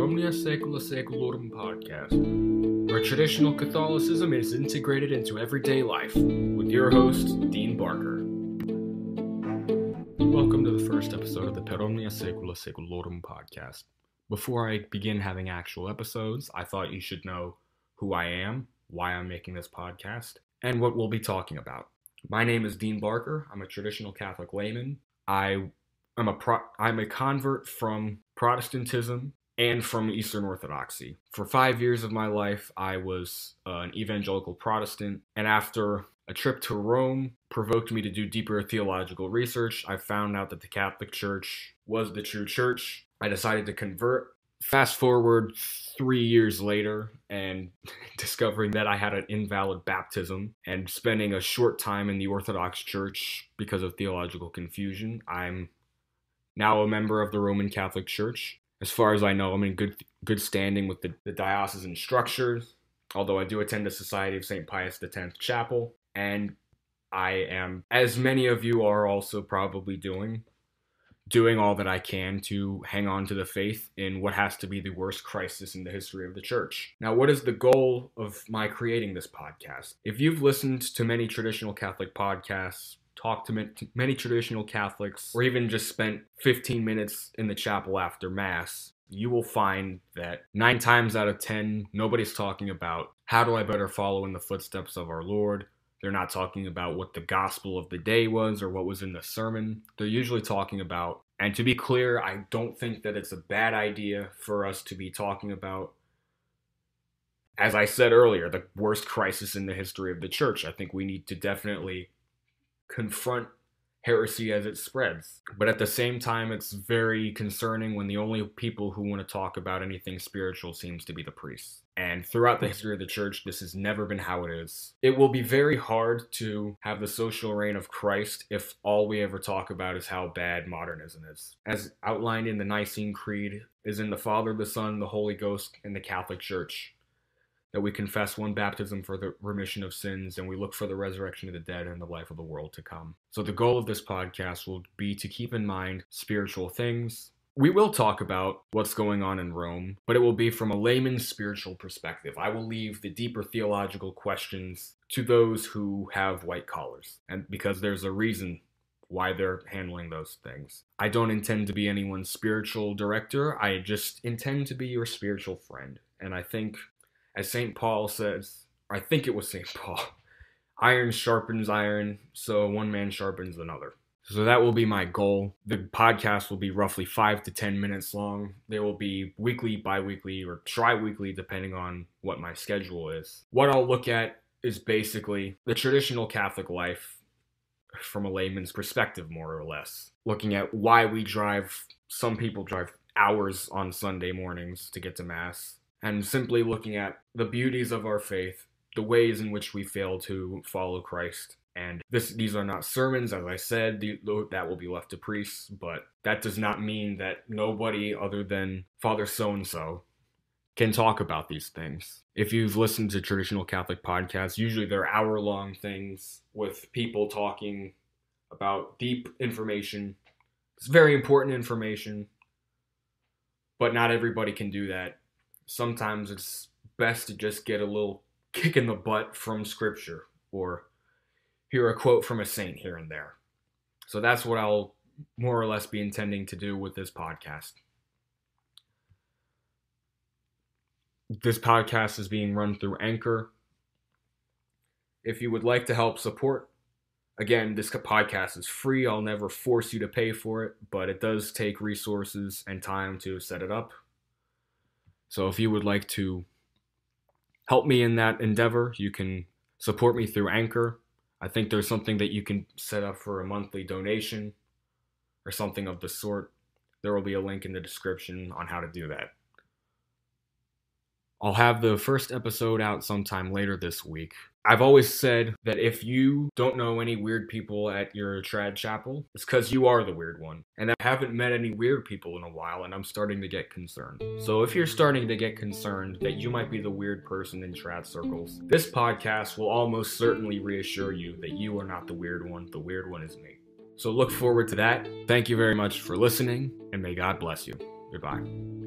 Omnia Saecula podcast, where traditional Catholicism is integrated into everyday life, with your host, Dean Barker. Welcome to the first episode of the Per Omnia Saecula Saeculorum podcast. Before I begin having actual episodes, I thought you should know who I am, why I'm making this podcast, and what we'll be talking about. My name is Dean Barker. I'm a traditional Catholic layman. I am a pro- I'm a convert from Protestantism and from Eastern Orthodoxy. For five years of my life, I was uh, an evangelical Protestant, and after a trip to Rome provoked me to do deeper theological research. I found out that the Catholic Church was the true church. I decided to convert. Fast forward three years later, and discovering that I had an invalid baptism and spending a short time in the Orthodox Church because of theological confusion, I'm now a member of the Roman Catholic Church. As far as I know, I'm in good good standing with the, the diocesan structures, although I do attend the Society of St. Pius X Chapel, and I am, as many of you are also probably doing, doing all that I can to hang on to the faith in what has to be the worst crisis in the history of the church. Now, what is the goal of my creating this podcast? If you've listened to many traditional Catholic podcasts, talked to many traditional Catholics, or even just spent 15 minutes in the chapel after Mass, you will find that nine times out of 10, nobody's talking about how do I better follow in the footsteps of our Lord? They're not talking about what the gospel of the day was or what was in the sermon. They're usually talking about, and to be clear, I don't think that it's a bad idea for us to be talking about, as I said earlier, the worst crisis in the history of the church. I think we need to definitely confront heresy as it spreads. But at the same time, it's very concerning when the only people who want to talk about anything spiritual seems to be the priests. And throughout the history of the church, this has never been how it is. It will be very hard to have the social reign of Christ if all we ever talk about is how bad modernism is. As outlined in the Nicene Creed, is in the Father, the Son, the Holy Ghost, and the Catholic Church that we confess one baptism for the remission of sins and we look for the resurrection of the dead and the life of the world to come. So, the goal of this podcast will be to keep in mind spiritual things. We will talk about what's going on in Rome, but it will be from a layman's spiritual perspective. I will leave the deeper theological questions to those who have white collars, and because there's a reason why they're handling those things. I don't intend to be anyone's spiritual director, I just intend to be your spiritual friend. And I think as St. Paul says, I think it was St. Paul, iron sharpens iron, so one man sharpens another. So that will be my goal. The podcast will be roughly five to 10 minutes long. They will be weekly, bi weekly, or tri weekly, depending on what my schedule is. What I'll look at is basically the traditional Catholic life from a layman's perspective, more or less. Looking at why we drive, some people drive hours on Sunday mornings to get to Mass and simply looking at the beauties of our faith, the ways in which we fail to follow Christ. And this, these are not sermons, as I said, the, that will be left to priests, but that does not mean that nobody other than Father so and so can talk about these things. If you've listened to traditional Catholic podcasts, usually they're hour long things with people talking about deep information. It's very important information, but not everybody can do that sometimes it's best to just get a little kick in the butt from scripture or hear a quote from a saint here and there. So that's what I'll more or less be intending to do with this podcast. This podcast is being run through Anchor. If you would like to help support, again, this podcast is free. I'll never force you to pay for it, but it does take resources and time to set it up. So if you would like to help me in that endeavor, you can support me through Anchor. I think there's something that you can set up for a monthly donation or something of the sort. There will be a link in the description on how to do that. I'll have the first episode out sometime later this week. I've always said that if you don't know any weird people at your trad chapel, it's because you are the weird one. And I haven't met any weird people in a while, and I'm starting to get concerned. So if you're starting to get concerned that you might be the weird person in trad circles, this podcast will almost certainly reassure you that you are not the weird one. The weird one is me. So look forward to that. Thank you very much for listening, and may God bless you. Goodbye.